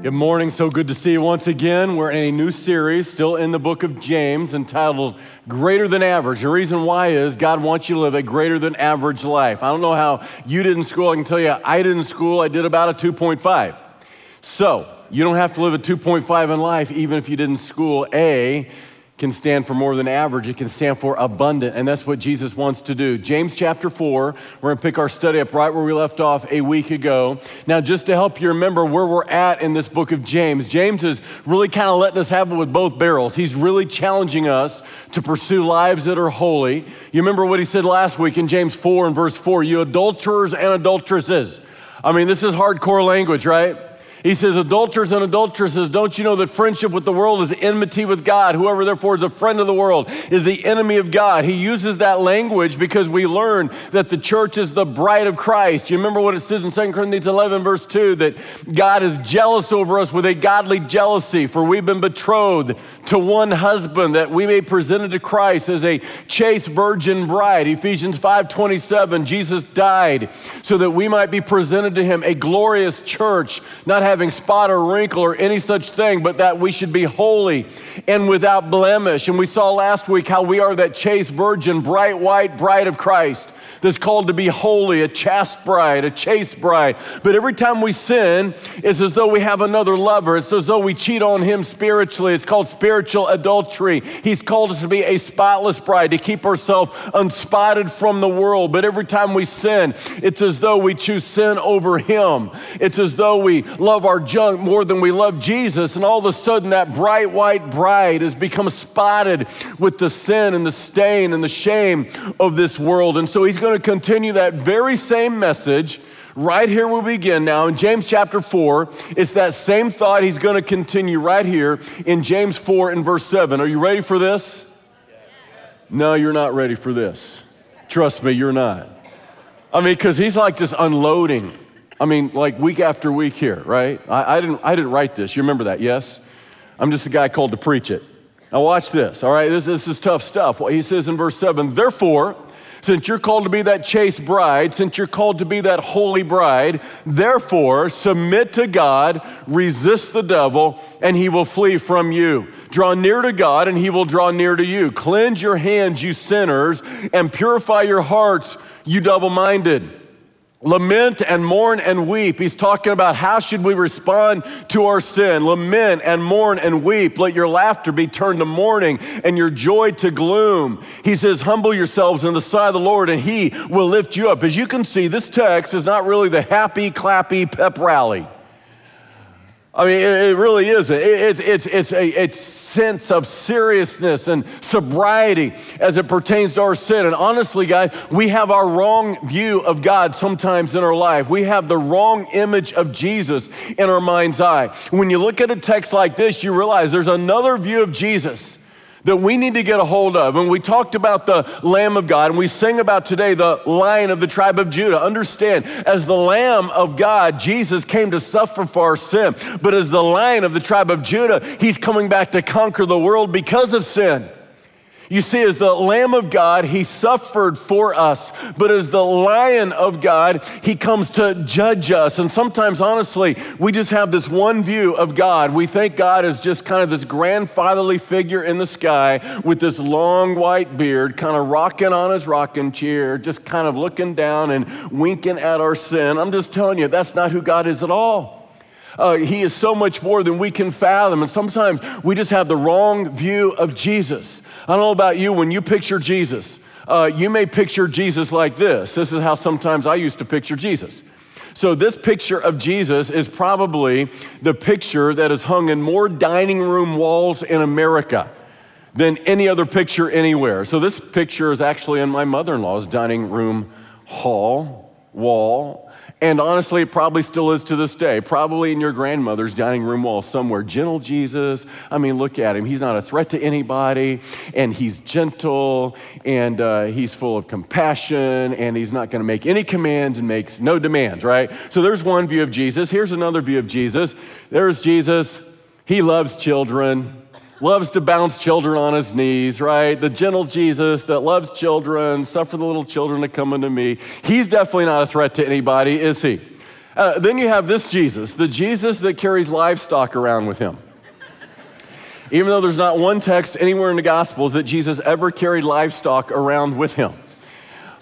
Good morning. So good to see you once again. We're in a new series, still in the book of James, entitled Greater Than Average. The reason why is God wants you to live a greater than average life. I don't know how you did in school. I can tell you, I did in school, I did about a 2.5. So, you don't have to live a 2.5 in life, even if you did in school. A, can stand for more than average. It can stand for abundant. And that's what Jesus wants to do. James chapter 4, we're to pick our study up right where we left off a week ago. Now, just to help you remember where we're at in this book of James, James is really kind of letting us have it with both barrels. He's really challenging us to pursue lives that are holy. You remember what he said last week in James 4 and verse 4 you adulterers and adulteresses. I mean, this is hardcore language, right? He says, Adulterers and adulteresses, don't you know that friendship with the world is enmity with God? Whoever therefore is a friend of the world is the enemy of God. He uses that language because we learn that the church is the bride of Christ. You remember what it says in 2 Corinthians 11, verse 2, that God is jealous over us with a godly jealousy, for we've been betrothed to one husband that we may present it to Christ as a chaste virgin bride. Ephesians 5:27, Jesus died so that we might be presented to him a glorious church, not having spot or wrinkle or any such thing, but that we should be holy and without blemish. And we saw last week how we are that chaste virgin, bright white bride of Christ that's called to be holy, a chaste bride, a chaste bride. But every time we sin, it's as though we have another lover. It's as though we cheat on him spiritually. It's called spiritual adultery. He's called us to be a spotless bride, to keep ourselves unspotted from the world. But every time we sin, it's as though we choose sin over him. It's as though we love our junk more than we love Jesus. And all of a sudden, that bright white bride has become spotted with the sin and the stain and the shame of this world. And so he's going going to continue that very same message right here we begin now in James chapter 4. It's that same thought he's going to continue right here in James 4 and verse 7. Are you ready for this? No, you're not ready for this. Trust me, you're not. I mean, because he's like just unloading. I mean, like week after week here, right? I, I, didn't, I didn't write this. You remember that, yes? I'm just a guy called to preach it. Now, watch this, all right? This, this is tough stuff. Well, he says in verse 7 Therefore, since you're called to be that chaste bride, since you're called to be that holy bride, therefore submit to God, resist the devil, and he will flee from you. Draw near to God, and he will draw near to you. Cleanse your hands, you sinners, and purify your hearts, you double minded. Lament and mourn and weep. He's talking about how should we respond to our sin. Lament and mourn and weep. Let your laughter be turned to mourning and your joy to gloom. He says, humble yourselves in the sight of the Lord and he will lift you up. As you can see, this text is not really the happy, clappy pep rally. I mean, it, really is. It, it, it's, it's a it's sense of seriousness and sobriety as it pertains to our sin. And honestly, guys, we have our wrong view of God sometimes in our life. We have the wrong image of Jesus in our mind's eye. When you look at a text like this, you realize there's another view of Jesus that we need to get a hold of. And we talked about the Lamb of God, and we sing about today the Lion of the tribe of Judah. Understand, as the Lamb of God, Jesus came to suffer for our sin. But as the Lion of the tribe of Judah, he's coming back to conquer the world because of sin. You see, as the Lamb of God, he suffered for us, but as the Lion of God, he comes to judge us. And sometimes, honestly, we just have this one view of God. We think God is just kind of this grandfatherly figure in the sky with this long white beard, kind of rocking on his rocking chair, just kind of looking down and winking at our sin. I'm just telling you, that's not who God is at all. Uh, he is so much more than we can fathom. And sometimes we just have the wrong view of Jesus. I don't know about you, when you picture Jesus, uh, you may picture Jesus like this. This is how sometimes I used to picture Jesus. So, this picture of Jesus is probably the picture that is hung in more dining room walls in America than any other picture anywhere. So, this picture is actually in my mother in law's dining room hall wall and honestly, it probably still is to this day. Probably in your grandmother's dining room wall somewhere. Gentle Jesus. I mean, look at him. He's not a threat to anybody, and he's gentle, and uh, he's full of compassion, and he's not going to make any commands and makes no demands, right? So there's one view of Jesus. Here's another view of Jesus. There's Jesus. He loves children loves to bounce children on his knees, right? The gentle Jesus that loves children, suffer the little children to come unto me. He's definitely not a threat to anybody, is he? Uh, then you have this Jesus, the Jesus that carries livestock around with him. Even though there's not one text anywhere in the Gospels that Jesus ever carried livestock around with him.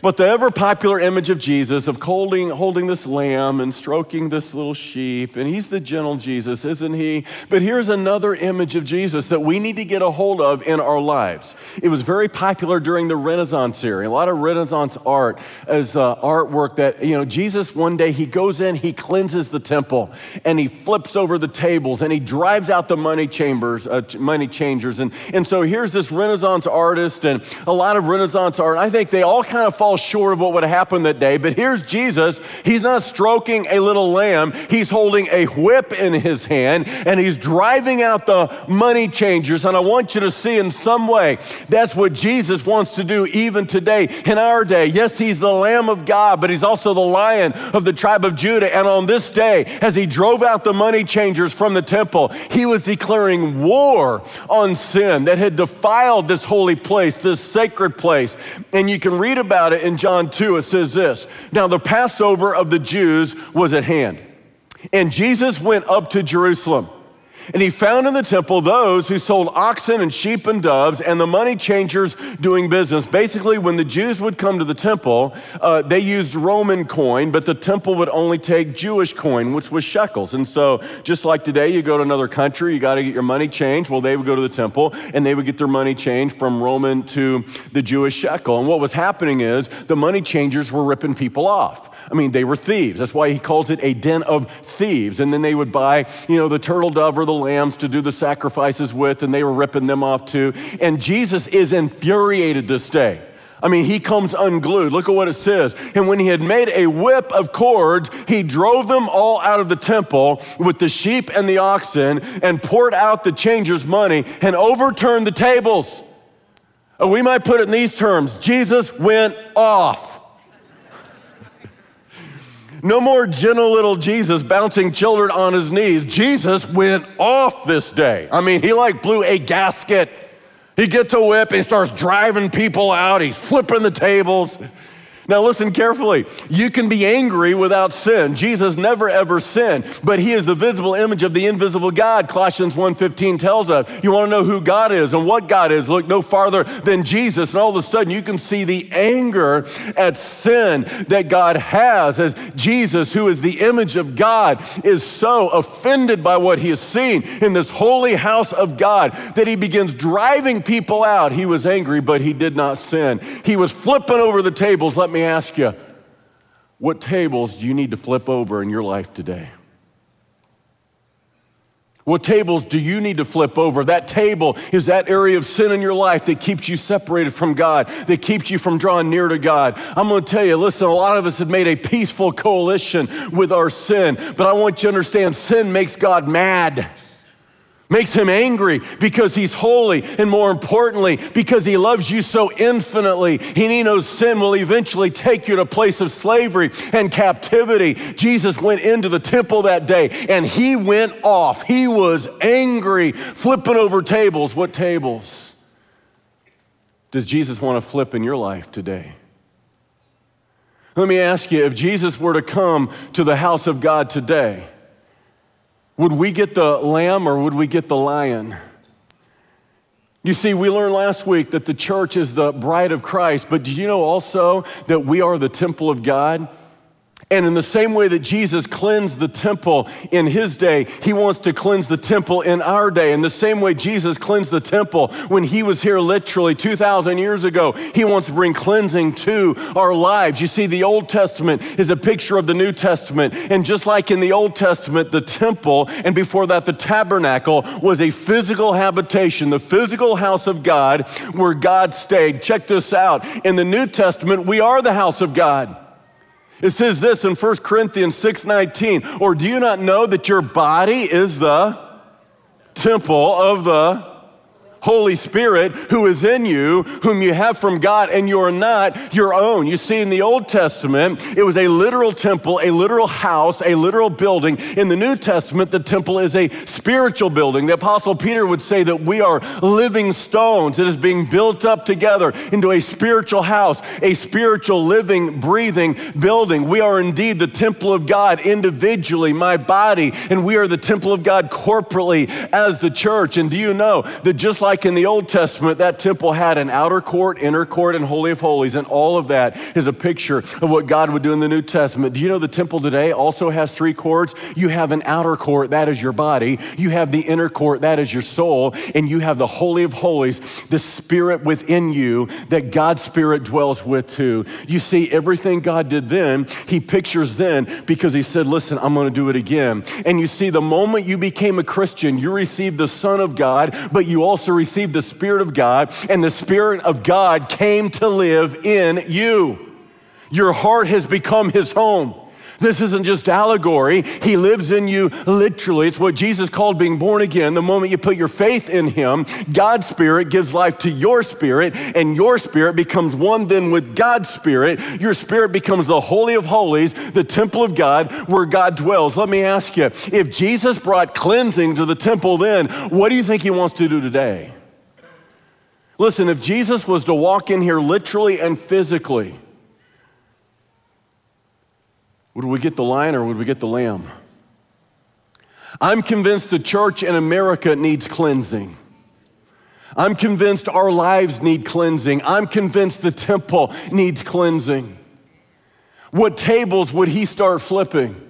But the ever popular image of Jesus, of holding, holding this lamb and stroking this little sheep, and he's the gentle Jesus, isn't he? But here's another image of Jesus that we need to get a hold of in our lives. It was very popular during the Renaissance era. A lot of Renaissance art as uh, artwork that, you know, Jesus one day he goes in, he cleanses the temple, and he flips over the tables, and he drives out the money chambers, uh, money changers. And, and so here's this Renaissance artist and a lot of Renaissance art. I think they all kind of short of what would happen that day. But here's Jesus. He's not stroking a little lamb, he's holding a whip in his hand and he's driving out the money changers. And I want you to see in some way that's what Jesus wants to do even today in our day. Yes, he's the Lamb of God, but he's also the Lion of the tribe of Judah. And on this day, as he drove out the money changers from the temple, he was declaring war on sin that had defiled this holy place, this sacred place. And you can read about it it in John 2. It says this Now the Passover of the Jews was at hand, and Jesus went up to Jerusalem. And he found in the temple those who sold oxen and sheep and doves and the money changers doing business. Basically, when the Jews would come to the temple, uh, they used Roman coin, but the temple would only take Jewish coin, which was shekels. And so, just like today, you go to another country, you got to get your money changed. Well, they would go to the temple and they would get their money changed from Roman to the Jewish shekel. And what was happening is the money changers were ripping people off. I mean, they were thieves. That's why he calls it a den of thieves. And then they would buy, you know, the turtle dove or the lambs to do the sacrifices with, and they were ripping them off too. And Jesus is infuriated this day. I mean, he comes unglued. Look at what it says. And when he had made a whip of cords, he drove them all out of the temple with the sheep and the oxen and poured out the changers' money and overturned the tables. we might put it in these terms Jesus went off. No more gentle little Jesus bouncing children on his knees. Jesus went off this day. I mean, he like blew a gasket. He gets a whip and starts driving people out. He's flipping the tables. Now, listen carefully. You can be angry without sin. Jesus never ever sinned, but he is the visible image of the invisible God. Colossians 1:15 tells us. You want to know who God is and what God is? Look no farther than Jesus, and all of a sudden you can see the anger at sin that God has as Jesus, who is the image of God, is so offended by what he has seen in this holy house of God that he begins driving people out. He was angry, but he did not sin. He was flipping over the tables. Let me me ask you what tables do you need to flip over in your life today? What tables do you need to flip over? That table is that area of sin in your life that keeps you separated from God, that keeps you from drawing near to God. I'm going to tell you, listen, a lot of us have made a peaceful coalition with our sin, but I want you to understand sin makes God mad makes him angry because he's holy, and more importantly, because he loves you so infinitely. He knows sin will eventually take you to a place of slavery and captivity. Jesus went into the temple that day and he went off. He was angry, flipping over tables. What tables does Jesus want to flip in your life today? Let me ask you if Jesus were to come to the house of God today, would we get the lamb or would we get the lion? You see, we learned last week that the church is the bride of Christ, but do you know also that we are the temple of God? And in the same way that Jesus cleansed the temple in his day, he wants to cleanse the temple in our day. In the same way Jesus cleansed the temple when he was here literally 2,000 years ago, he wants to bring cleansing to our lives. You see, the Old Testament is a picture of the New Testament. And just like in the Old Testament, the temple, and before that, the tabernacle, was a physical habitation, the physical house of God where God stayed. Check this out. In the New Testament, we are the house of God. It says this in 1 Corinthians 6:19, or do you not know that your body is the temple of the Holy Spirit who is in you, whom you have from God, and you are not your own. You see, in the Old Testament, it was a literal temple, a literal house, a literal building. In the New Testament, the temple is a spiritual building. The Apostle Peter would say that we are living stones. It is being built up together into a spiritual house, a spiritual living, breathing building. We are indeed the temple of God individually, my body, and we are the temple of God corporately as the church. And do you know that just like in the Old Testament, that temple had an outer court, inner court, and holy of holies, and all of that is a picture of what God would do in the New Testament. Do you know the temple today also has three courts? You have an outer court, that is your body. You have the inner court, that is your soul. And you have the holy of holies, the spirit within you that God's spirit dwells with too. You see, everything God did then, He pictures then because He said, Listen, I'm going to do it again. And you see, the moment you became a Christian, you received the Son of God, but you also received the Spirit of God, and the Spirit of God came to live in you. Your heart has become His home. This isn't just allegory. He lives in you literally. It's what Jesus called being born again. The moment you put your faith in Him, God's Spirit gives life to your spirit, and your spirit becomes one then with God's Spirit. Your spirit becomes the Holy of Holies, the temple of God where God dwells. Let me ask you if Jesus brought cleansing to the temple then, what do you think He wants to do today? Listen, if Jesus was to walk in here literally and physically, would we get the lion or would we get the lamb? I'm convinced the church in America needs cleansing. I'm convinced our lives need cleansing. I'm convinced the temple needs cleansing. What tables would he start flipping?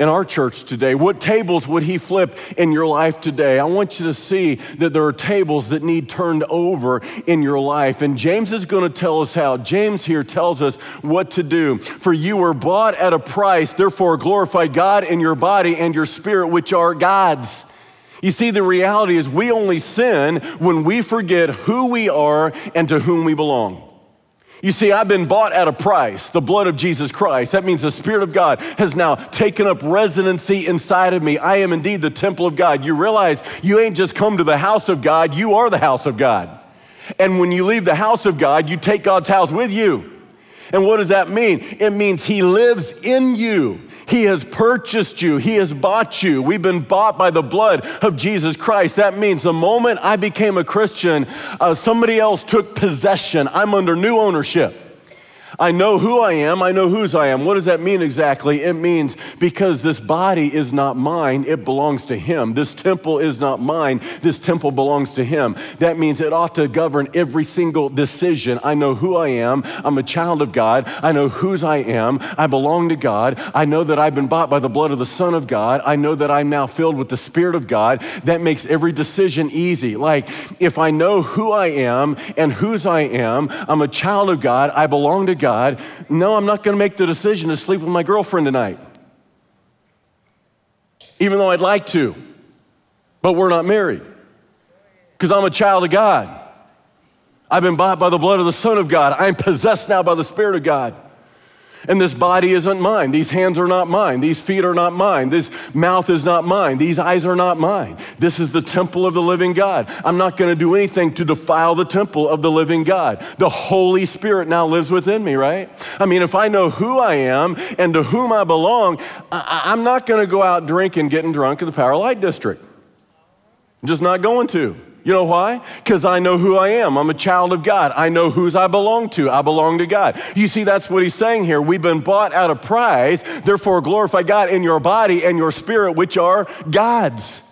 In our church today? What tables would he flip in your life today? I want you to see that there are tables that need turned over in your life. And James is going to tell us how. James here tells us what to do. For you were bought at a price, therefore glorify God in your body and your spirit, which are God's. You see, the reality is we only sin when we forget who we are and to whom we belong. You see, I've been bought at a price, the blood of Jesus Christ. That means the Spirit of God has now taken up residency inside of me. I am indeed the temple of God. You realize you ain't just come to the house of God, you are the house of God. And when you leave the house of God, you take God's house with you. And what does that mean? It means He lives in you. He has purchased you, He has bought you. We've been bought by the blood of Jesus Christ. That means the moment I became a Christian, uh, somebody else took possession. I'm under new ownership. I know who I am, I know whose I am. What does that mean exactly? It means because this body is not mine, it belongs to Him. This temple is not mine, this temple belongs to Him. That means it ought to govern every single decision. I know who I am, I'm a child of God, I know whose I am, I belong to God, I know that I've been bought by the blood of the Son of God, I know that I'm now filled with the Spirit of God. That makes every decision easy. Like if I know who I am and whose I am, I'm a child of God, I belong to God. God, no, I'm not going to make the decision to sleep with my girlfriend tonight. Even though I'd like to, but we're not married because I'm a child of God. I've been bought by the blood of the Son of God. I'm possessed now by the Spirit of God. And this body isn't mine. These hands are not mine. These feet are not mine. This mouth is not mine. These eyes are not mine. This is the temple of the living God. I'm not going to do anything to defile the temple of the living God. The Holy Spirit now lives within me, right? I mean, if I know who I am and to whom I belong, I- am not going to go out drinking, getting drunk in the Power Light District. I'm just not going to. You know why? Because I know who I am. I'm a child of God. I know whose I belong to. I belong to God. You see, that's what he's saying here. We've been bought at a price. Therefore, glorify God in your body and your spirit, which are God's.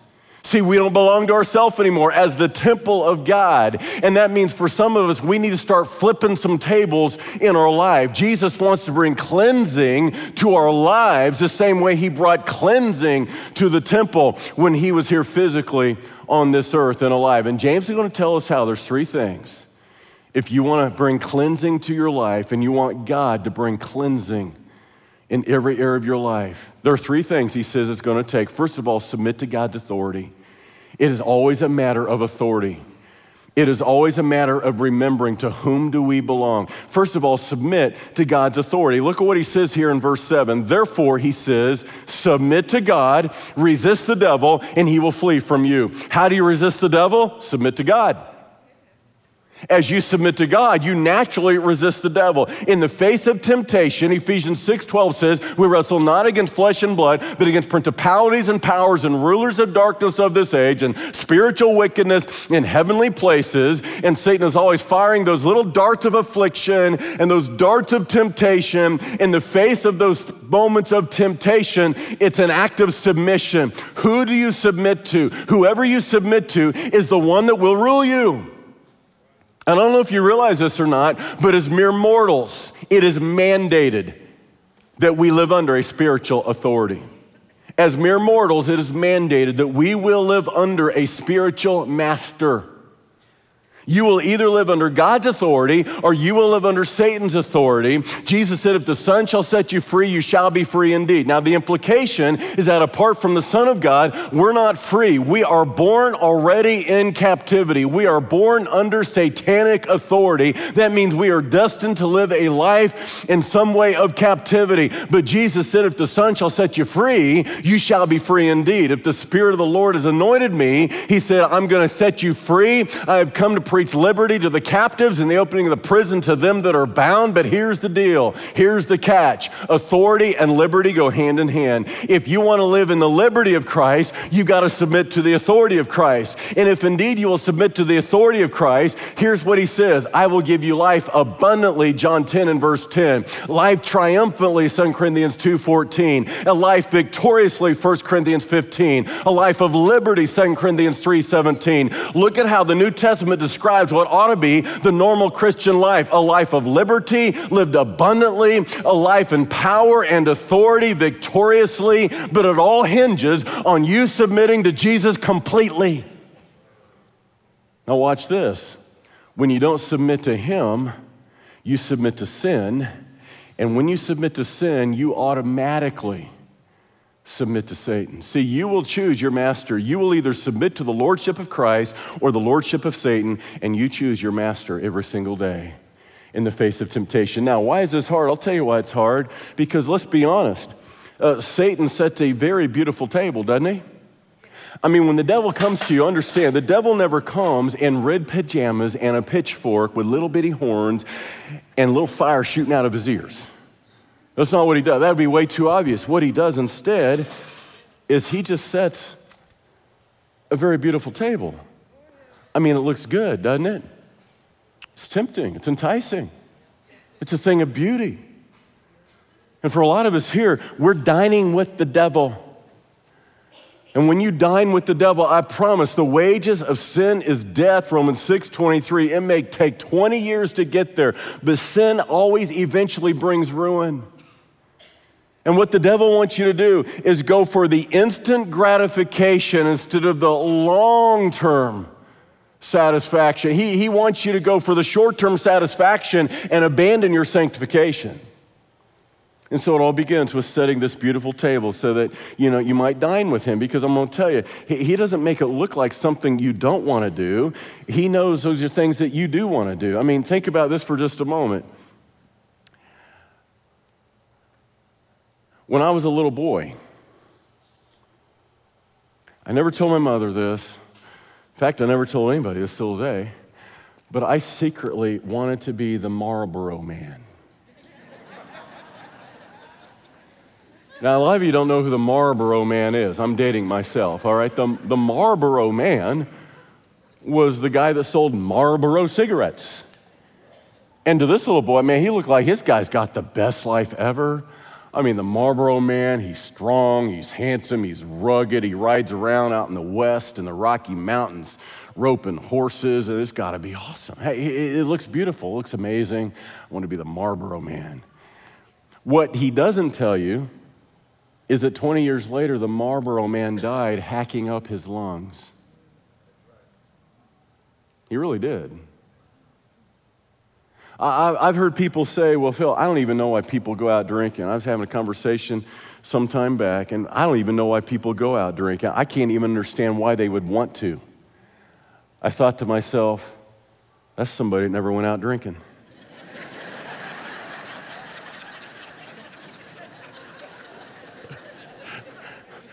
See, we don't belong to ourselves anymore as the temple of God. And that means for some of us, we need to start flipping some tables in our life. Jesus wants to bring cleansing to our lives the same way he brought cleansing to the temple when he was here physically on this earth and alive. And James is going to tell us how there's three things. If you want to bring cleansing to your life and you want God to bring cleansing in every area of your life, there are three things he says it's going to take. First of all, submit to God's authority. It is always a matter of authority. It is always a matter of remembering to whom do we belong. First of all, submit to God's authority. Look at what he says here in verse 7. Therefore, he says, submit to God, resist the devil, and he will flee from you. How do you resist the devil? Submit to God. As you submit to God, you naturally resist the devil. In the face of temptation, Ephesians 6:12 says, "We wrestle not against flesh and blood, but against principalities and powers and rulers of darkness of this age and spiritual wickedness in heavenly places." And Satan is always firing those little darts of affliction and those darts of temptation. In the face of those moments of temptation, it's an act of submission. Who do you submit to? Whoever you submit to is the one that will rule you. I don't know if you realize this or not, but as mere mortals, it is mandated that we live under a spiritual authority. As mere mortals, it is mandated that we will live under a spiritual master. You will either live under God's authority or you will live under Satan's authority. Jesus said, If the Son shall set you free, you shall be free indeed. Now, the implication is that apart from the Son of God, we're not free. We are born already in captivity. We are born under satanic authority. That means we are destined to live a life in some way of captivity. But Jesus said, If the Son shall set you free, you shall be free indeed. If the Spirit of the Lord has anointed me, He said, I'm going to set you free. I have come to preach liberty to the captives and the opening of the prison to them that are bound. But here's the deal here's the catch authority and liberty go hand in hand. If you want to live in the liberty of Christ, you've got to submit to the authority of Christ. And if indeed you will submit to the authority of Christ, here's what he says I will give you life abundantly, John 10 and verse 10. Life triumphantly, 2 Corinthians 2 14. A life victoriously, 1 Corinthians 15. A life of liberty, 2 Corinthians 3 17. Look at how the New Testament describes describes what ought to be the normal Christian life a life of liberty, lived abundantly, a life in power and authority, victoriously, but it all hinges on you submitting to Jesus completely. Now, watch this. When you don't submit to Him, you submit to sin. And when you submit to sin, you automatically submit to Satan. See, you will choose your master. You will either submit to the lordship of Christ or the lordship of Satan, and you choose your master every single day in the face of temptation. Now, why is this hard? I'll tell you why it's hard. Because let's be honest, uh, Satan sets a very beautiful table, doesn't he? I mean, when the devil comes to you, understand the devil never comes in red pajamas and a pitchfork with little bitty horns and a little fire shooting out of his ears. That's not what he does. That would be way too obvious. What he does instead is he just sets a very beautiful table. I mean, it looks good, doesn't it? It's tempting, it's enticing, it's a thing of beauty. And for a lot of us here, we're dining with the devil. And when you dine with the devil, I promise the wages of sin is death, Romans 6 23. It may take 20 years to get there, but sin always eventually brings ruin. And what the devil wants you to do is go for the instant gratification instead of the long term satisfaction. He, he wants you to go for the short term satisfaction and abandon your sanctification. And so it all begins with setting this beautiful table so that you know you might dine with him because I'm going to tell you he, he doesn't make it look like something you don't want to do. He knows those are things that you do want to do. I mean, think about this for just a moment. When I was a little boy, I never told my mother this. In fact, I never told anybody this till today. But I secretly wanted to be the Marlboro man. now, a lot of you don't know who the Marlboro man is. I'm dating myself, all right? The, the Marlboro man was the guy that sold Marlboro cigarettes. And to this little boy, man, he looked like his guy's got the best life ever. I mean, the Marlboro man, he's strong, he's handsome, he's rugged, he rides around out in the West in the Rocky Mountains roping horses, and it's got to be awesome. Hey, it looks beautiful, it looks amazing. I want to be the Marlboro man. What he doesn't tell you is that 20 years later, the Marlboro man died hacking up his lungs. He really did. I've heard people say, well, Phil, I don't even know why people go out drinking. I was having a conversation some time back, and I don't even know why people go out drinking. I can't even understand why they would want to. I thought to myself, that's somebody that never went out drinking.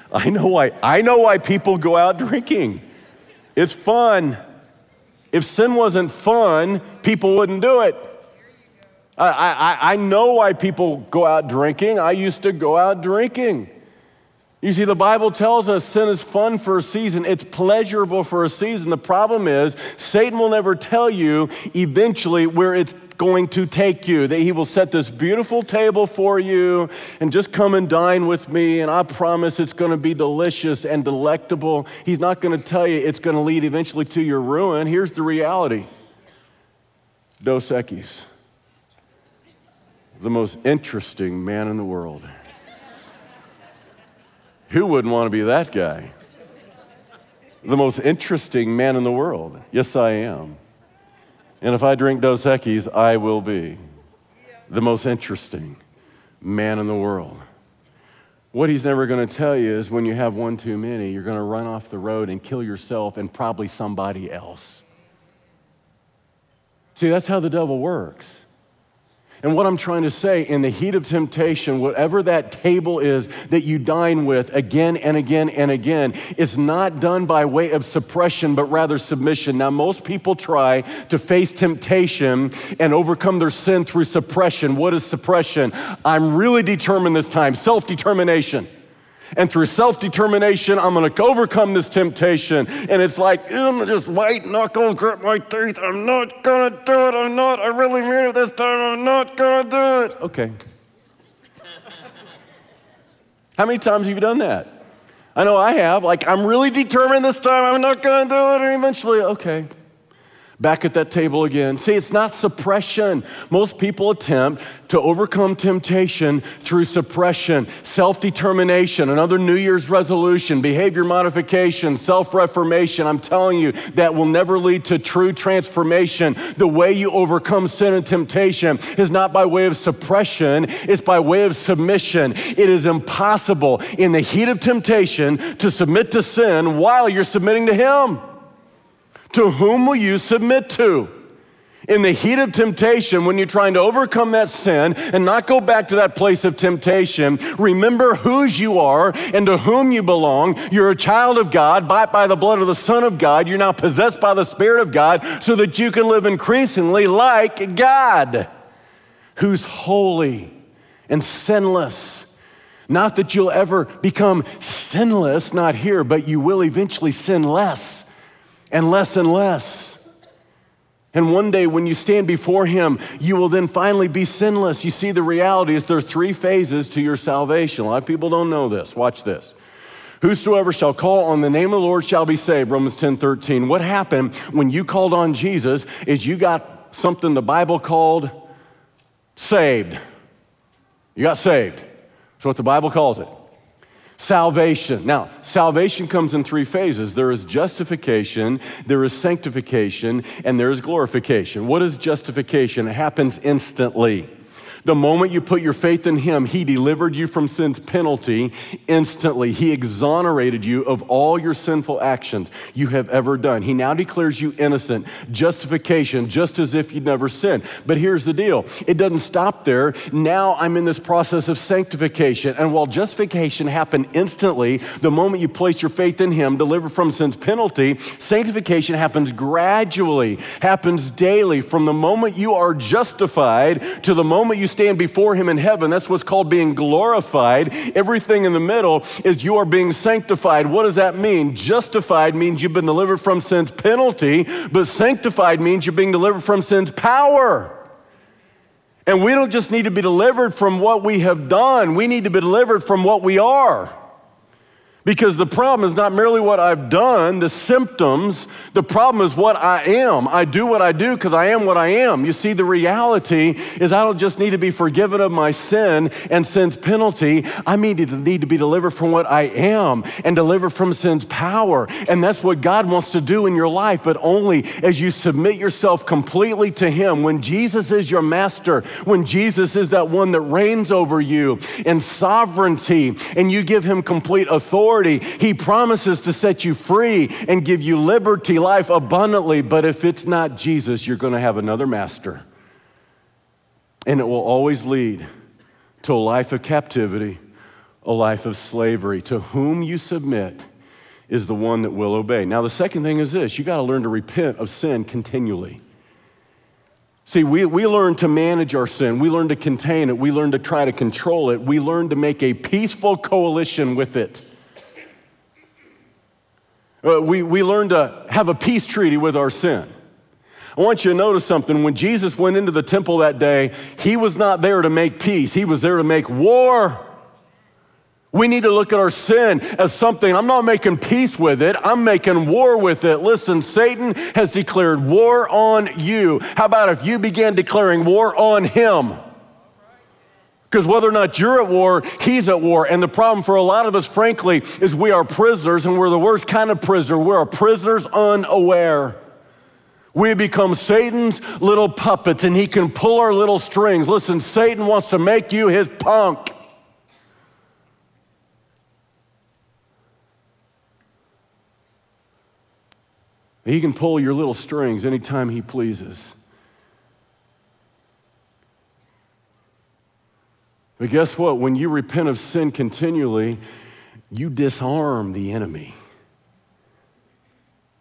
I know why I know why people go out drinking. It's fun. If sin wasn't fun, people wouldn't do it. I, I, I know why people go out drinking. I used to go out drinking. You see, the Bible tells us sin is fun for a season, it's pleasurable for a season. The problem is, Satan will never tell you eventually where it's going to take you. That he will set this beautiful table for you and just come and dine with me, and I promise it's going to be delicious and delectable. He's not going to tell you it's going to lead eventually to your ruin. Here's the reality Dos Equis, the most interesting man in the world. Who wouldn't want to be that guy? The most interesting man in the world. Yes, I am. And if I drink Dos Equis, I will be the most interesting man in the world. What he's never going to tell you is when you have one too many, you're going to run off the road and kill yourself and probably somebody else. See, that's how the devil works. And what I'm trying to say, in the heat of temptation, whatever that table is that you dine with again and again and again, it's not done by way of suppression, but rather submission. Now, most people try to face temptation and overcome their sin through suppression. What is suppression? I'm really determined this time, self determination. And through self determination, I'm gonna overcome this temptation. And it's like, I'm just white knuckle, grit my teeth. I'm not gonna do it. I'm not. I really mean it this time. I'm not gonna do it. Okay. How many times have you done that? I know I have. Like, I'm really determined this time. I'm not gonna do it. And eventually, okay back at that table again. See, it's not suppression. Most people attempt to overcome temptation through suppression, self determination, another New Year's resolution, behavior modification, self reformation. I'm telling you, that will never lead to true transformation. The way you overcome sin and temptation is not by way of suppression, it's by way of submission. It is impossible in the heat of temptation to submit to sin while you're submitting to Him. To whom will you submit to? In the heat of temptation, when you're trying to overcome that sin and not go back to that place of temptation, remember whose you are and to whom you belong. You're a child of God, bought by the blood of the Son of God. You're now possessed by the Spirit of God so that you can live increasingly like God, who's holy and sinless. Not that you'll ever become sinless, not here, but you will eventually sin less and less and less. And one day, when you stand before Him, you will then finally be sinless. You see, the reality is there are three phases to your salvation. A lot of people don't know this. Watch this. Whosoever shall call on the name of the Lord shall be saved. Romans 10 13. What happened when you called on Jesus is you got something the Bible called saved. You got saved. That's what the Bible calls it salvation. Now, salvation comes in three phases there is justification, there is sanctification, and there is glorification. What is justification? It happens instantly. The moment you put your faith in Him, He delivered you from sin's penalty instantly. He exonerated you of all your sinful actions you have ever done. He now declares you innocent. Justification, just as if you'd never sinned. But here's the deal it doesn't stop there. Now I'm in this process of sanctification. And while justification happened instantly, the moment you place your faith in Him, delivered from sin's penalty, sanctification happens gradually, happens daily. From the moment you are justified to the moment you stand before Him in heaven. That's what's called being glorified. Everything in the middle is you are being sanctified. What does that mean? Justified means you've been delivered from sin's penalty, but sanctified means you're being delivered from sin's power. And we don't just need to be delivered from what we have done, we need to be delivered from what we are. Because the problem is not merely what I've done, the symptoms, the problem is what I am. I do what I do because I am what I am. You see, the reality is I don't just need to be forgiven of my sin and sin's penalty. I need to, need to be delivered from what I am and delivered from sin's power. And that's what God wants to do in your life, but only as you submit yourself completely to Him. When Jesus is your master, when Jesus is that one that reigns over you in sovereignty, and you give Him complete authority authority. He promises to set you free and give you liberty, life abundantly. But if it's not Jesus, you're going to have another master. And it will always lead to a life of captivity, a life of slavery. To whom you submit is the one that will obey. Now, the second thing is this you got to learn to repent of sin continually. See, we, we learn to manage our sin. We learn to contain it. We learn to try to control it. We learn to make a peaceful coalition with it. Uh, we, we learn to have a peace treaty with our sin. I want you to notice something. When Jesus went into the temple that day, he was not there to make peace, he was there to make war. We need to look at our sin as something, I'm not making peace with it, I'm making war with it. Listen, Satan has declared war on you. How about if you began declaring war on him? Because whether or not you're at war, he's at war. And the problem for a lot of us, frankly, is we are prisoners and we're the worst kind of prisoner. We're prisoners unaware. We become Satan's little puppets and he can pull our little strings. Listen, Satan wants to make you his punk. He can pull your little strings anytime he pleases. But guess what? When you repent of sin continually, you disarm the enemy.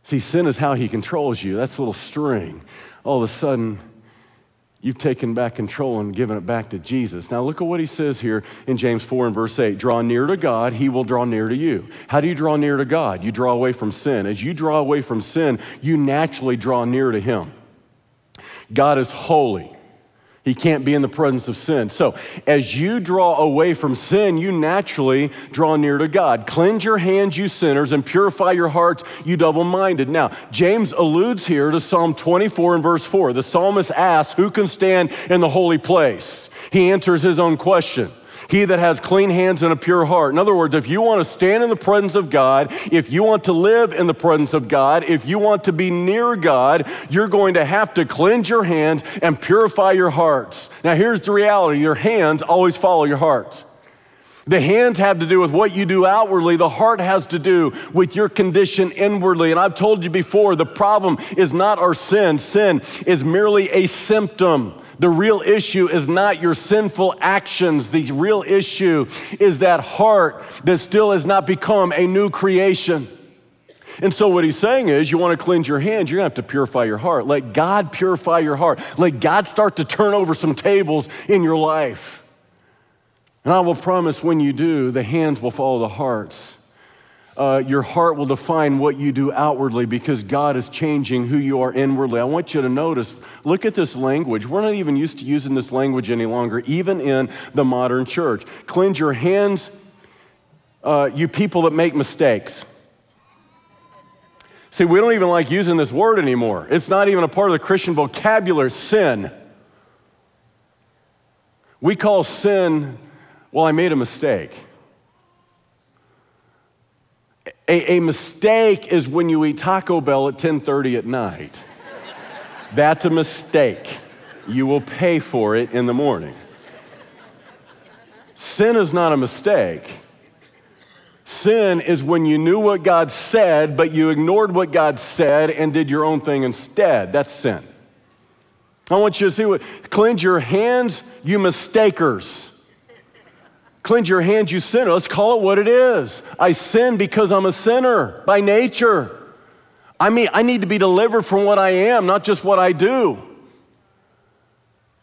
See, sin is how he controls you. That's a little string. All of a sudden, you've taken back control and given it back to Jesus. Now, look at what he says here in James 4 and verse 8 Draw near to God, he will draw near to you. How do you draw near to God? You draw away from sin. As you draw away from sin, you naturally draw near to him. God is holy. He can't be in the presence of sin. So, as you draw away from sin, you naturally draw near to God. Cleanse your hands, you sinners, and purify your hearts, you double minded. Now, James alludes here to Psalm 24 and verse 4. The psalmist asks, Who can stand in the holy place? He answers his own question. He that has clean hands and a pure heart. In other words, if you want to stand in the presence of God, if you want to live in the presence of God, if you want to be near God, you're going to have to cleanse your hands and purify your hearts. Now, here's the reality your hands always follow your heart. The hands have to do with what you do outwardly. The heart has to do with your condition inwardly. And I've told you before, the problem is not our sin. Sin is merely a symptom. The real issue is not your sinful actions. The real issue is that heart that still has not become a new creation. And so, what he's saying is, you want to cleanse your hands, you're going to have to purify your heart. Let God purify your heart. Let God start to turn over some tables in your life. And I will promise when you do, the hands will follow the hearts uh, your heart will define what you do outwardly because God is changing who you are inwardly. I want you to notice, look at this language. We're not even used to using this language any longer, even in the modern church. Cleanse your hands, uh, you people that make mistakes. See, we don't even like using this word anymore. It's not even a part of the Christian vocabulary sin. We call sin, well, I made a mistake. A, a mistake is when you eat Taco Bell at 10:30 at night. That's a mistake. You will pay for it in the morning. Sin is not a mistake. Sin is when you knew what God said, but you ignored what God said and did your own thing instead. That's sin. I want you to see what cleanse your hands, you mistakers. Cleanse your hands, you sinner. Let's call it what it is. I sin because I'm a sinner by nature. I mean, I need to be delivered from what I am, not just what I do.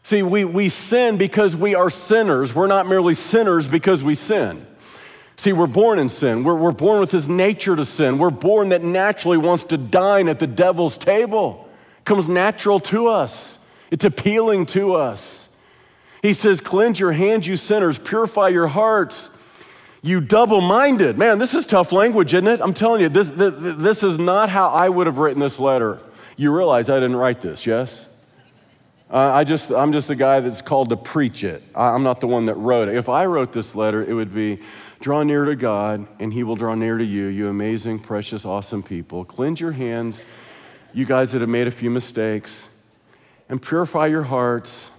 See, we, we sin because we are sinners. We're not merely sinners because we sin. See, we're born in sin. We're, we're born with this nature to sin. We're born that naturally wants to dine at the devil's table. It comes natural to us, it's appealing to us. He says, Cleanse your hands, you sinners, purify your hearts. You double minded. Man, this is tough language, isn't it? I'm telling you, this, this, this, is not how I would have written this letter. You realize I didn't write this, yes? Uh, I just, I'm just the guy that's called to preach it. I'm not the one that wrote it. If I wrote this letter, it would be draw near to God, and He will draw near to you, you amazing, precious, awesome people. Cleanse your hands, you guys that have made a few mistakes, and purify your hearts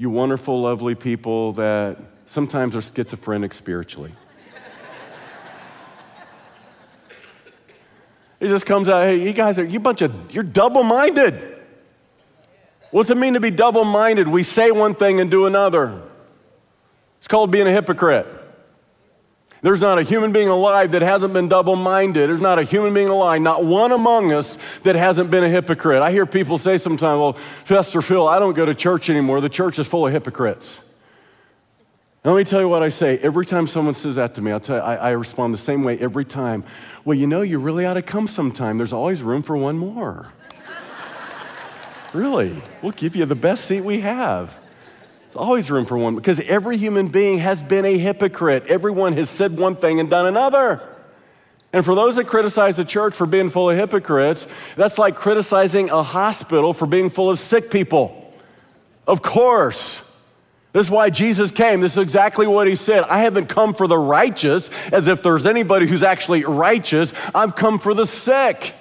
you wonderful, lovely people that sometimes are schizophrenic spiritually. it just comes out, hey, you guys are, you bunch of, you're double minded. What's it mean to be double minded? We say one thing and do another. It's called being a hypocrite. There's not a human being alive that hasn't been double minded. There's not a human being alive, not one among us that hasn't been a hypocrite. I hear people say sometimes, well, Pastor Phil, I don't go to church anymore. The church is full of hypocrites. And let me tell you what I say. Every time someone says that to me, I'll tell you, I, I respond the same way every time. Well, you know, you really ought to come sometime. There's always room for one more. really, we'll give you the best seat we have. There's always room for one because every human being has been a hypocrite. Everyone has said one thing and done another. And for those that criticize the church for being full of hypocrites, that's like criticizing a hospital for being full of sick people. Of course. This is why Jesus came. This is exactly what he said. I haven't come for the righteous, as if there's anybody who's actually righteous. I've come for the sick.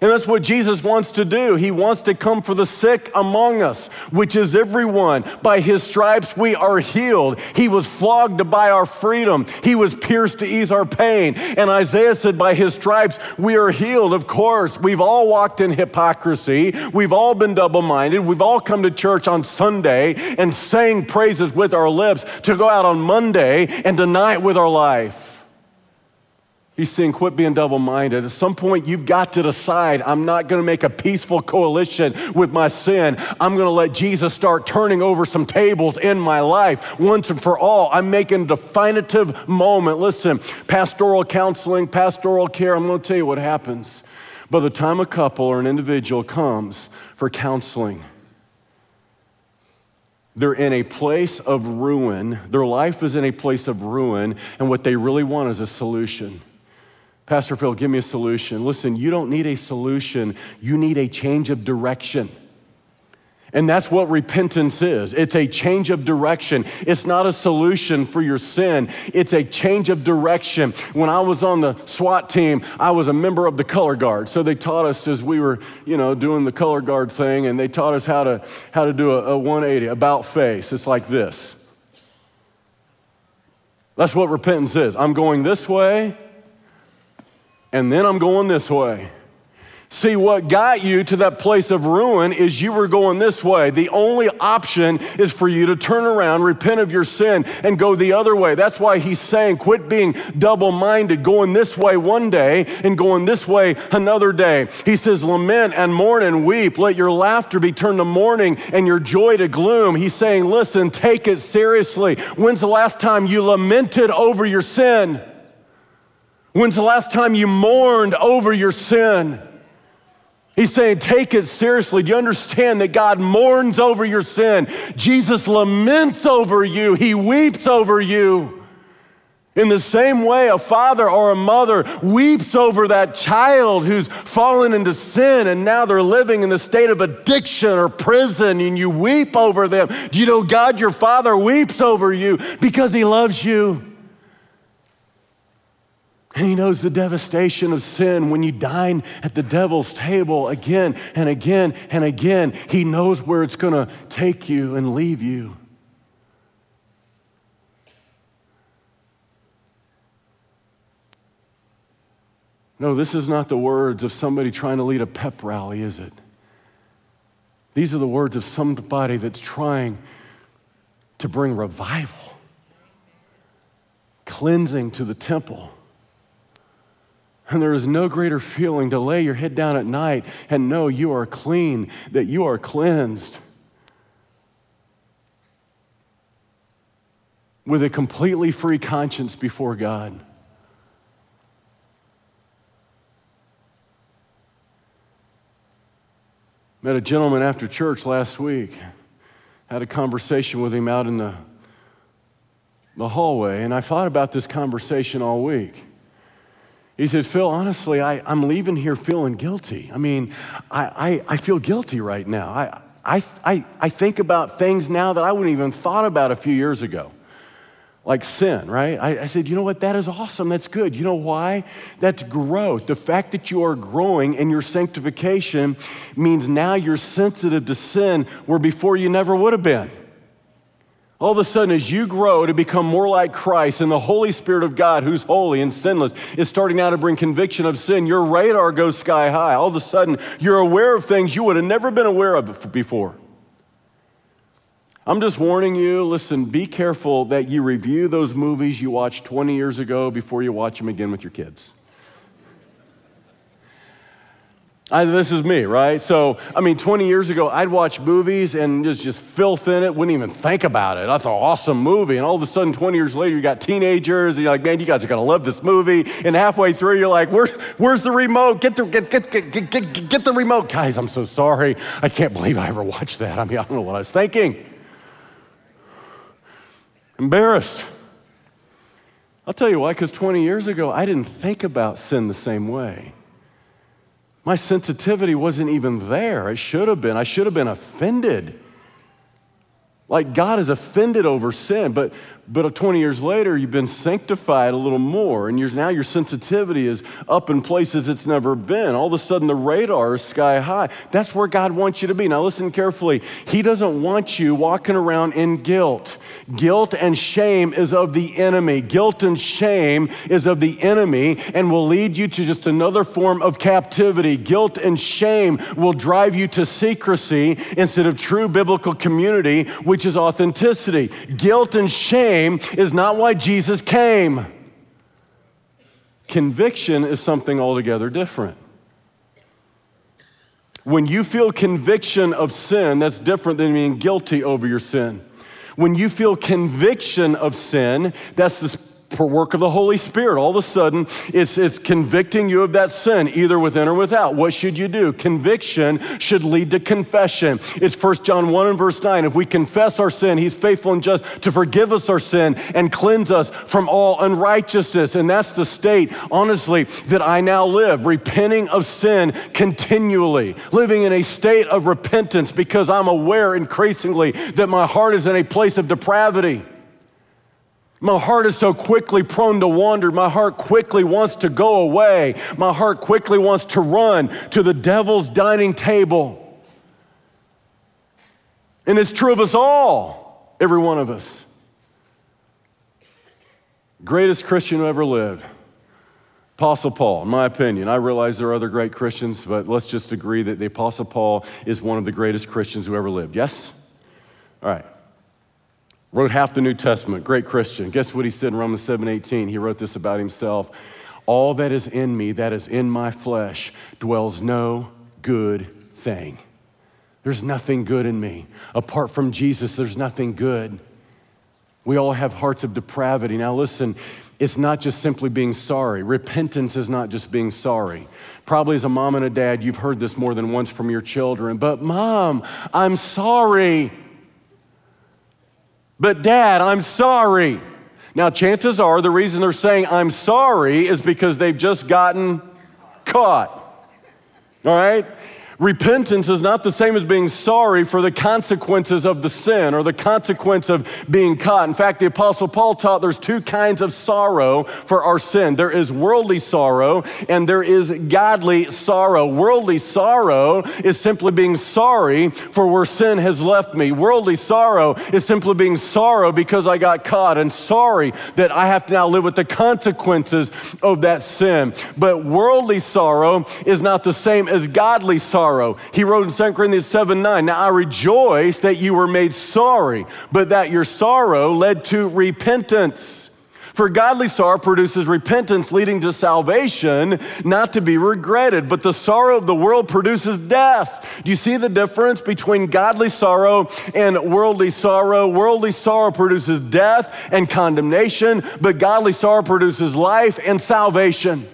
And that's what Jesus wants to do. He wants to come for the sick among us, which is everyone. By his stripes we are healed. He was flogged to buy our freedom, he was pierced to ease our pain. And Isaiah said, By his stripes we are healed. Of course, we've all walked in hypocrisy, we've all been double minded, we've all come to church on Sunday and sang praises with our lips to go out on Monday and deny it with our life. He's saying, quit being double minded. At some point, you've got to decide I'm not going to make a peaceful coalition with my sin. I'm going to let Jesus start turning over some tables in my life once and for all. I'm making a definitive moment. Listen, pastoral counseling, pastoral care, I'm going to tell you what happens. By the time a couple or an individual comes for counseling, they're in a place of ruin. Their life is in a place of ruin, and what they really want is a solution. Pastor Phil, give me a solution. Listen, you don't need a solution, you need a change of direction. And that's what repentance is. It's a change of direction. It's not a solution for your sin, it's a change of direction. When I was on the SWAT team, I was a member of the color guard. So they taught us as we were, you know, doing the color guard thing, and they taught us how to, how to do a, a 180, about face. It's like this. That's what repentance is. I'm going this way, and then I'm going this way. See, what got you to that place of ruin is you were going this way. The only option is for you to turn around, repent of your sin, and go the other way. That's why he's saying, quit being double minded, going this way one day and going this way another day. He says, lament and mourn and weep. Let your laughter be turned to mourning and your joy to gloom. He's saying, listen, take it seriously. When's the last time you lamented over your sin? When's the last time you mourned over your sin? He's saying, take it seriously. Do you understand that God mourns over your sin? Jesus laments over you, He weeps over you. In the same way, a father or a mother weeps over that child who's fallen into sin and now they're living in the state of addiction or prison and you weep over them. Do you know God, your father, weeps over you because he loves you? And he knows the devastation of sin when you dine at the devil's table again and again and again. He knows where it's going to take you and leave you. No, this is not the words of somebody trying to lead a pep rally, is it? These are the words of somebody that's trying to bring revival, cleansing to the temple and there is no greater feeling to lay your head down at night and know you are clean, that you are cleansed. With a completely free conscience before God. Met a gentleman after church last week. Had a conversation with him out in the, the hallway, and I thought about this conversation all week. He said, Phil, honestly, I, I'm leaving here feeling guilty. I mean, I, I, I feel guilty right now. I, I, I, I think about things now that I wouldn't even thought about a few years ago, like sin, right? I, I said, you know what? That is awesome. That's good. You know why? That's growth. The fact that you are growing in your sanctification means now you're sensitive to sin where before you never would have been. All of a sudden, as you grow to become more like Christ and the Holy Spirit of God, who's holy and sinless, is starting now to bring conviction of sin, your radar goes sky high. All of a sudden, you're aware of things you would have never been aware of before. I'm just warning you listen, be careful that you review those movies you watched 20 years ago before you watch them again with your kids. I, this is me, right? So, I mean, 20 years ago, I'd watch movies and just, just filth in it, wouldn't even think about it. That's an awesome movie. And all of a sudden, 20 years later, you got teenagers, and you're like, man, you guys are gonna love this movie. And halfway through, you're like, Where, where's the remote? Get the, get, get, get, get, get, get the remote. Guys, I'm so sorry. I can't believe I ever watched that. I mean, I don't know what I was thinking. Embarrassed. I'll tell you why, because 20 years ago, I didn't think about sin the same way. My sensitivity wasn't even there. It should have been. I should have been offended. Like God is offended over sin, but but uh, 20 years later, you've been sanctified a little more, and now your sensitivity is up in places it's never been. All of a sudden, the radar is sky high. That's where God wants you to be. Now, listen carefully. He doesn't want you walking around in guilt. Guilt and shame is of the enemy. Guilt and shame is of the enemy and will lead you to just another form of captivity. Guilt and shame will drive you to secrecy instead of true biblical community, which is authenticity. Guilt and shame is not why Jesus came. Conviction is something altogether different. When you feel conviction of sin, that's different than being guilty over your sin. When you feel conviction of sin, that's the work of the Holy Spirit. All of a sudden, it's, it's convicting you of that sin, either within or without. What should you do? Conviction should lead to confession. It's 1 John 1 and verse 9. If we confess our sin, he's faithful and just to forgive us our sin and cleanse us from all unrighteousness. And that's the state, honestly, that I now live, repenting of sin continually, living in a state of repentance because I'm aware increasingly that my heart is in a place of depravity. My heart is so quickly prone to wander. My heart quickly wants to go away. My heart quickly wants to run to the devil's dining table. And it's true of us all, every one of us. Greatest Christian who ever lived. Apostle Paul, in my opinion. I realize there are other great Christians, but let's just agree that the Apostle Paul is one of the greatest Christians who ever lived. Yes? All right. Wrote half the New Testament, great Christian. Guess what he said in Romans 7 18? He wrote this about himself. All that is in me, that is in my flesh, dwells no good thing. There's nothing good in me. Apart from Jesus, there's nothing good. We all have hearts of depravity. Now, listen, it's not just simply being sorry. Repentance is not just being sorry. Probably as a mom and a dad, you've heard this more than once from your children, but mom, I'm sorry. But, Dad, I'm sorry. Now, chances are the reason they're saying I'm sorry is because they've just gotten caught. All right? Repentance is not the same as being sorry for the consequences of the sin or the consequence of being caught. In fact, the Apostle Paul taught there's two kinds of sorrow for our sin there is worldly sorrow and there is godly sorrow. Worldly sorrow is simply being sorry for where sin has left me. Worldly sorrow is simply being sorrow because I got caught and sorry that I have to now live with the consequences of that sin. But worldly sorrow is not the same as godly sorrow sorrow. He wrote in 2 Corinthians 7 9, Now I rejoice that you were made sorry, but that your sorrow led to repentance. For godly sorrow produces repentance leading to salvation, not to be regretted. But the sorrow of the world produces death. Do you see the difference between godly sorrow and worldly sorrow? Worldly sorrow produces death and condemnation, but godly sorrow produces life and salvation.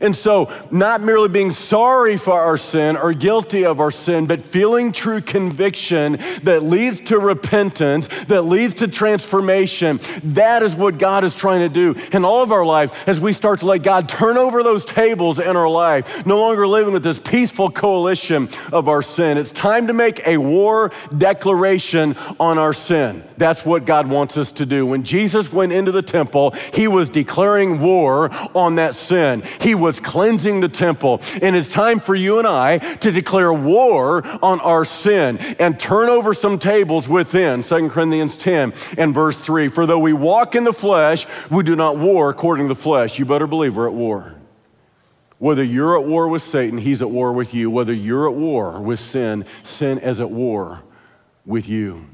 And so, not merely being sorry for our sin or guilty of our sin, but feeling true conviction that leads to repentance, that leads to transformation. That is what God is trying to do in all of our life as we start to let God turn over those tables in our life, no longer living with this peaceful coalition of our sin. It's time to make a war declaration on our sin. That's what God wants us to do. When Jesus went into the temple, he was declaring war on that sin. He was was cleansing the temple. And it's time for you and I to declare war on our sin and turn over some tables within. 2 Corinthians 10 and verse 3 For though we walk in the flesh, we do not war according to the flesh. You better believe we're at war. Whether you're at war with Satan, he's at war with you. Whether you're at war with sin, sin is at war with you.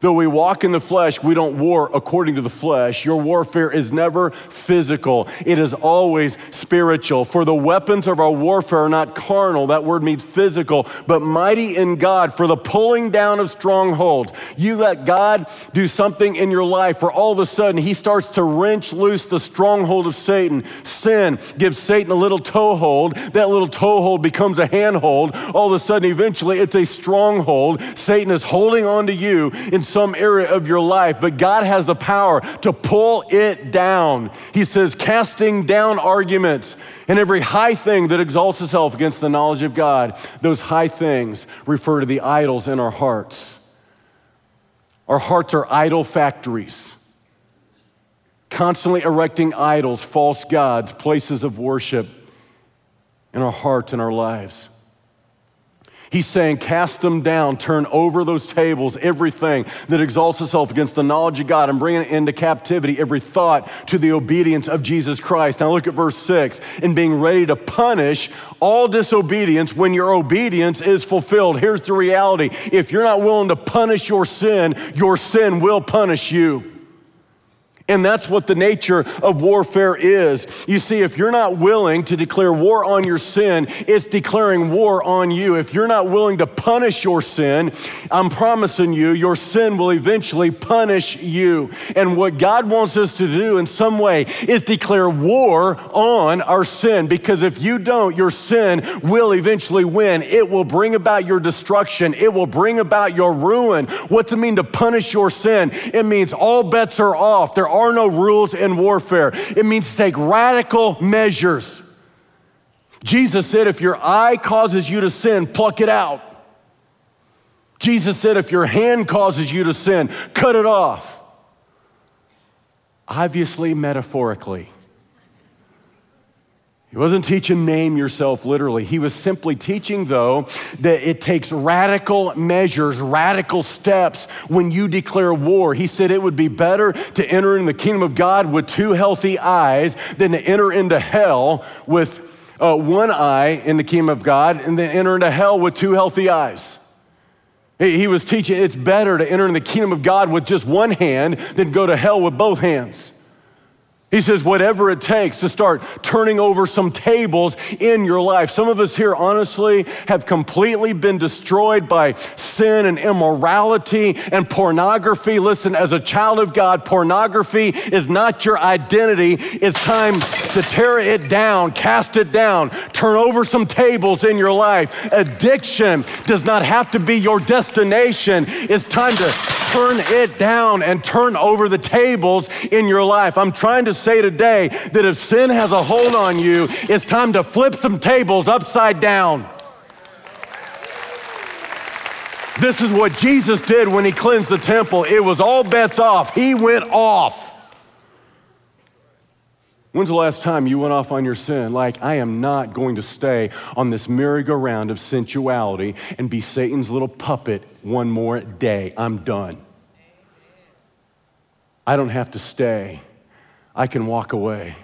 Though we walk in the flesh, we don't war according to the flesh. Your warfare is never physical, it is always spiritual. For the weapons of our warfare are not carnal, that word means physical, but mighty in God for the pulling down of strongholds. You let God do something in your life, for all of a sudden, He starts to wrench loose the stronghold of Satan. Sin gives Satan a little toehold. That little toehold becomes a handhold. All of a sudden, eventually, it's a stronghold. Satan is holding on to you. In some area of your life, but God has the power to pull it down. He says, casting down arguments and every high thing that exalts itself against the knowledge of God. Those high things refer to the idols in our hearts. Our hearts are idol factories, constantly erecting idols, false gods, places of worship in our hearts and our lives. He's saying, cast them down, turn over those tables, everything that exalts itself against the knowledge of God, and bring it into captivity, every thought to the obedience of Jesus Christ. Now look at verse six, in being ready to punish all disobedience when your obedience is fulfilled. Here's the reality if you're not willing to punish your sin, your sin will punish you. And that's what the nature of warfare is. You see, if you're not willing to declare war on your sin, it's declaring war on you. If you're not willing to punish your sin, I'm promising you, your sin will eventually punish you. And what God wants us to do in some way is declare war on our sin. Because if you don't, your sin will eventually win. It will bring about your destruction, it will bring about your ruin. What's it mean to punish your sin? It means all bets are off. There are no rules in warfare. It means take radical measures. Jesus said, if your eye causes you to sin, pluck it out. Jesus said, if your hand causes you to sin, cut it off. Obviously, metaphorically. He wasn't teaching name yourself literally. He was simply teaching, though, that it takes radical measures, radical steps when you declare war. He said it would be better to enter in the kingdom of God with two healthy eyes than to enter into hell with uh, one eye in the kingdom of God and then enter into hell with two healthy eyes. He was teaching it's better to enter in the kingdom of God with just one hand than go to hell with both hands. He says, whatever it takes to start turning over some tables in your life. Some of us here, honestly, have completely been destroyed by sin and immorality and pornography. Listen, as a child of God, pornography is not your identity. It's time to tear it down, cast it down, turn over some tables in your life. Addiction does not have to be your destination. It's time to turn it down and turn over the tables in your life. I'm trying to say today that if sin has a hold on you, it's time to flip some tables upside down. This is what Jesus did when he cleansed the temple. It was all bets off. He went off. When's the last time you went off on your sin? Like, I am not going to stay on this merry-go-round of sensuality and be Satan's little puppet one more day. I'm done. I don't have to stay, I can walk away.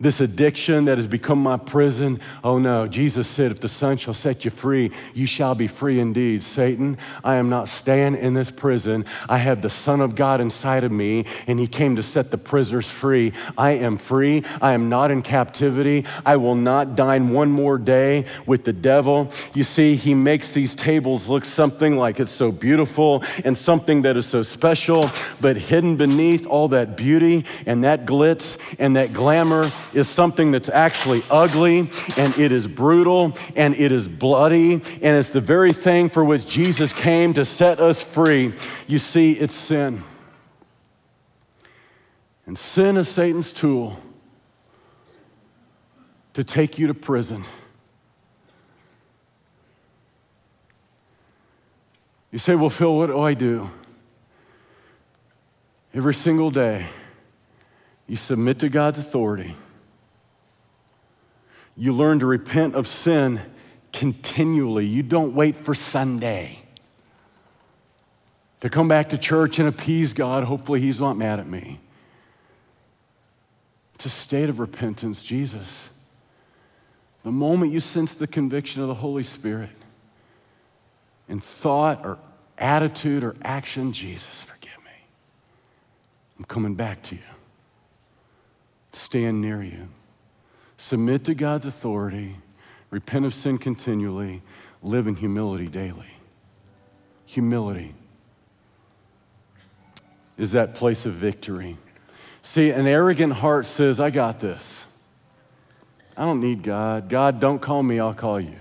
This addiction that has become my prison, oh no, Jesus said, if the Son shall set you free, you shall be free indeed. Satan, I am not staying in this prison. I have the Son of God inside of me, and He came to set the prisoners free. I am free. I am not in captivity. I will not dine one more day with the devil. You see, He makes these tables look something like it's so beautiful and something that is so special, but hidden beneath all that beauty and that glitz and that glamour is something that's actually ugly and it is brutal and it is bloody and it's the very thing for which Jesus came to set us free. You see, it's sin. And sin is Satan's tool to take you to prison. You say, Well, Phil, what do I do? Every single day, you submit to God's authority. You learn to repent of sin continually. You don't wait for Sunday to come back to church and appease God. Hopefully, He's not mad at me. It's a state of repentance, Jesus. The moment you sense the conviction of the Holy Spirit in thought or attitude or action, Jesus, forgive me. I'm coming back to you. Stand near you. Submit to God's authority. Repent of sin continually. Live in humility daily. Humility is that place of victory. See, an arrogant heart says, I got this. I don't need God. God, don't call me, I'll call you.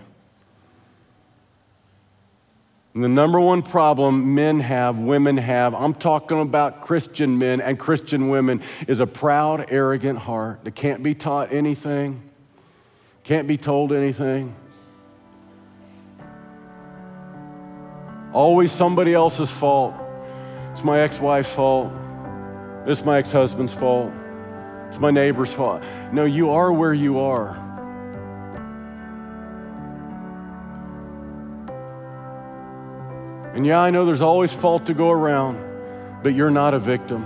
And the number one problem men have, women have, I'm talking about Christian men and Christian women, is a proud, arrogant heart that can't be taught anything, can't be told anything. Always somebody else's fault. It's my ex wife's fault. It's my ex husband's fault. It's my neighbor's fault. No, you are where you are. And yeah, I know there's always fault to go around, but you're not a victim.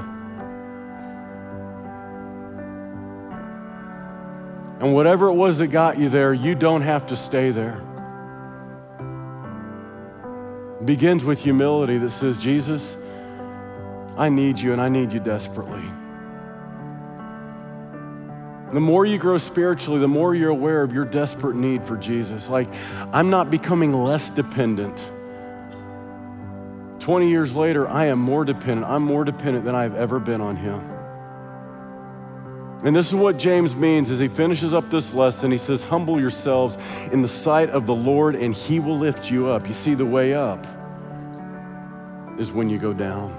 And whatever it was that got you there, you don't have to stay there. It begins with humility that says, Jesus, I need you and I need you desperately. The more you grow spiritually, the more you're aware of your desperate need for Jesus. Like, I'm not becoming less dependent. 20 years later, I am more dependent. I'm more dependent than I've ever been on Him. And this is what James means as he finishes up this lesson. He says, Humble yourselves in the sight of the Lord, and He will lift you up. You see, the way up is when you go down.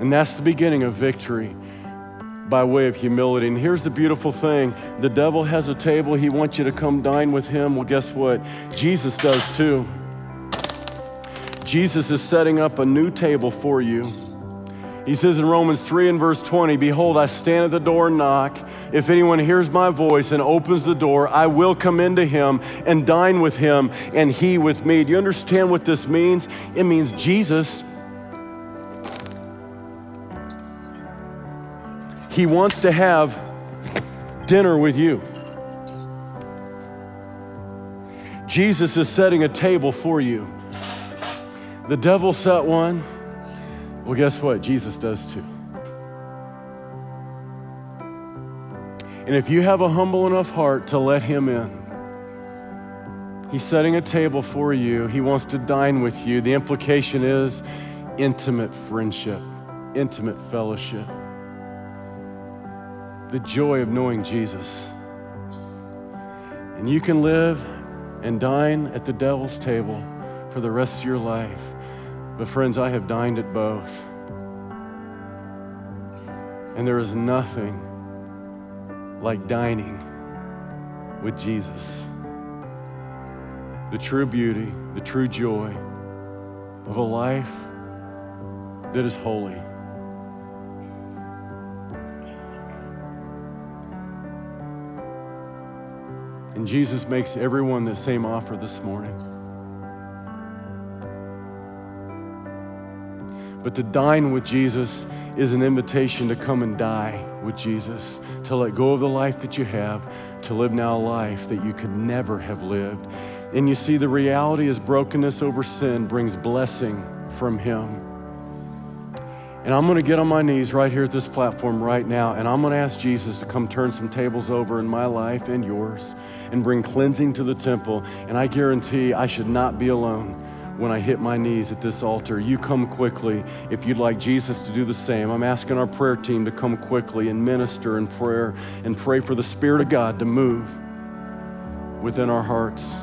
And that's the beginning of victory by way of humility. And here's the beautiful thing the devil has a table, he wants you to come dine with him. Well, guess what? Jesus does too. Jesus is setting up a new table for you. He says in Romans 3 and verse 20, Behold, I stand at the door and knock. If anyone hears my voice and opens the door, I will come into him and dine with him and he with me. Do you understand what this means? It means Jesus, he wants to have dinner with you. Jesus is setting a table for you. The devil set one. Well, guess what? Jesus does too. And if you have a humble enough heart to let him in, he's setting a table for you. He wants to dine with you. The implication is intimate friendship, intimate fellowship, the joy of knowing Jesus. And you can live and dine at the devil's table for the rest of your life. But, friends, I have dined at both. And there is nothing like dining with Jesus. The true beauty, the true joy of a life that is holy. And Jesus makes everyone the same offer this morning. But to dine with Jesus is an invitation to come and die with Jesus, to let go of the life that you have, to live now a life that you could never have lived. And you see, the reality is brokenness over sin brings blessing from Him. And I'm going to get on my knees right here at this platform right now, and I'm going to ask Jesus to come turn some tables over in my life and yours and bring cleansing to the temple. And I guarantee I should not be alone when I hit my knees at this altar. You come quickly if you'd like Jesus to do the same. I'm asking our prayer team to come quickly and minister in prayer and pray for the Spirit of God to move within our hearts.